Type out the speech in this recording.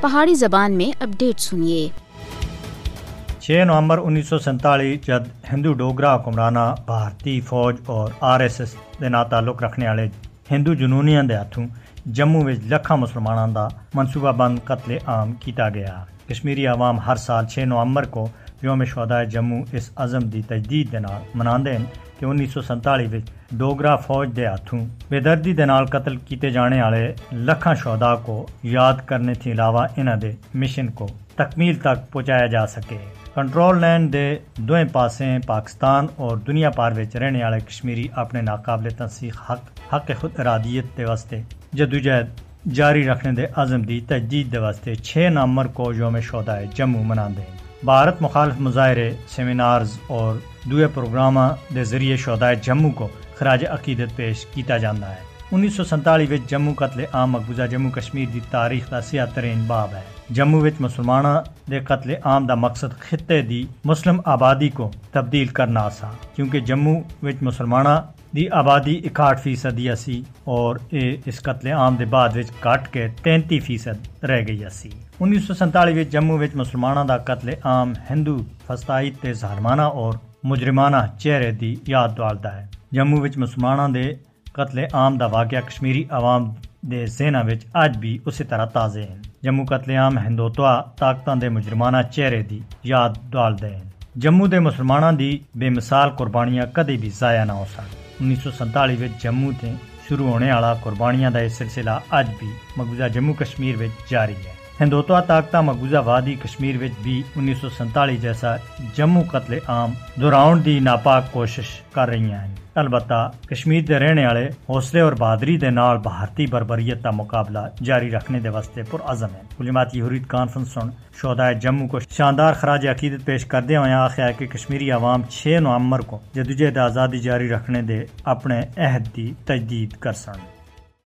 پہاڑی زبان میں اپڈیٹ سنیے۔ چھ نومبر انیس سو سنتالی جد ہندو ڈوگرا حکمرانہ بھارتی فوج اور آر ایس ایس کے نال تعلق رکھنے والے ہندو جنونیاں دے ہاتھوں جموں میں لکھاں مسلمانوں دا منصوبہ بند قتل عام کیتا گیا۔ کشمیری عوام ہر سال چھ نومبر کو یوم شہداء جموں اس عزم دی تجدید دے نال مناندے ہیں کہ انیس سو سنتالی وچ ڈوگرا فوج دے ہاتھوں بے دردی دے نال قتل کیتے جانے والے لکھاں شہداء کو یاد کرنے تھی علاوہ انہاں دے مشن کو تکمیل تک پہنچایا جا سکے۔ کنٹرول لینڈ دے دوئیں پاسیں پاکستان اور دنیا پار وچ رہنے والے کشمیری اپنے ناقابل تنسیق حق حق خود ارادیت دے واسطے جدوجہد جاری رکھنے دے عزم دی تجدید دے واسطے چھ نومبر کو یوم شہداء جموں مناندے ہیں بھارت مخالف مظاہرے سیمینارز اور دوئے پروگراماں دے ذریعے شہداء جموں کو خراج عقیدت پیش کیتا جاندا ہے۔ انیس سو سنتالی وچ جموں قتل عام مقبوضہ جموں کشمیر دی تاریخ دا سیاہ ترین باب ہے۔ جموں وچ مسلماناں دے قتل عام دا مقصد خطے دی مسلم آبادی کو تبدیل کرنا سا کیونکہ جموں وچ مسلماناں دی آبادی اکاٹھ فیصد سی اور اے اس قتل عام دے بعد وچ کٹ کے تینتی فیصد رہ گئی سی انیس سو سنتالی وچ جموں وچ مسلماناں دا قتل عام ہندو فسطائی تے ظالمانہ اور مجرمانہ چہرے دی یاد دوالدا ہے۔ جموں وچ مسلماناں دے قتل عام دا واقعہ کشمیری عوام دے ذہناں وچ اج بھی اسی طرح تازے ہیں۔ جموں قتل عام ہندوتوا طاقتاں دے مجرمانہ چہرے دی یاد دوالدے ہیں جموں دے مسلماناں دی بے مثال قربانیاں کدی بھی ضائع نہ ہو سک انیس سو سنتالی جموں تے شروع ہونے والا قربانیاں دا یہ سلسلہ اج بھی مقبوضہ جموں کشمیر جاری ہے ہندوتوا طاقت مقبوضہ وادی کشمیر وچ بھی انیس سو سنتالی جیسا جموں قتل عام دہراؤن دی ناپاک کوشش کر رہی ہیں البتہ کشمیر دے رہنے والے حوصلے اور بہادری دے نال بھارتی بربریت کا مقابلہ جاری رکھنے دے واسطے پر عزم ہے کلیماتی حریت کانفرنس سن شہداء جموں کو شاندار خراج عقیدت پیش کردے ہوئے آخیا کہ کشمیری عوام چھ نومبر کو جدوجہد آزادی جاری رکھنے دے اپنے عہد دی تجدید کر سن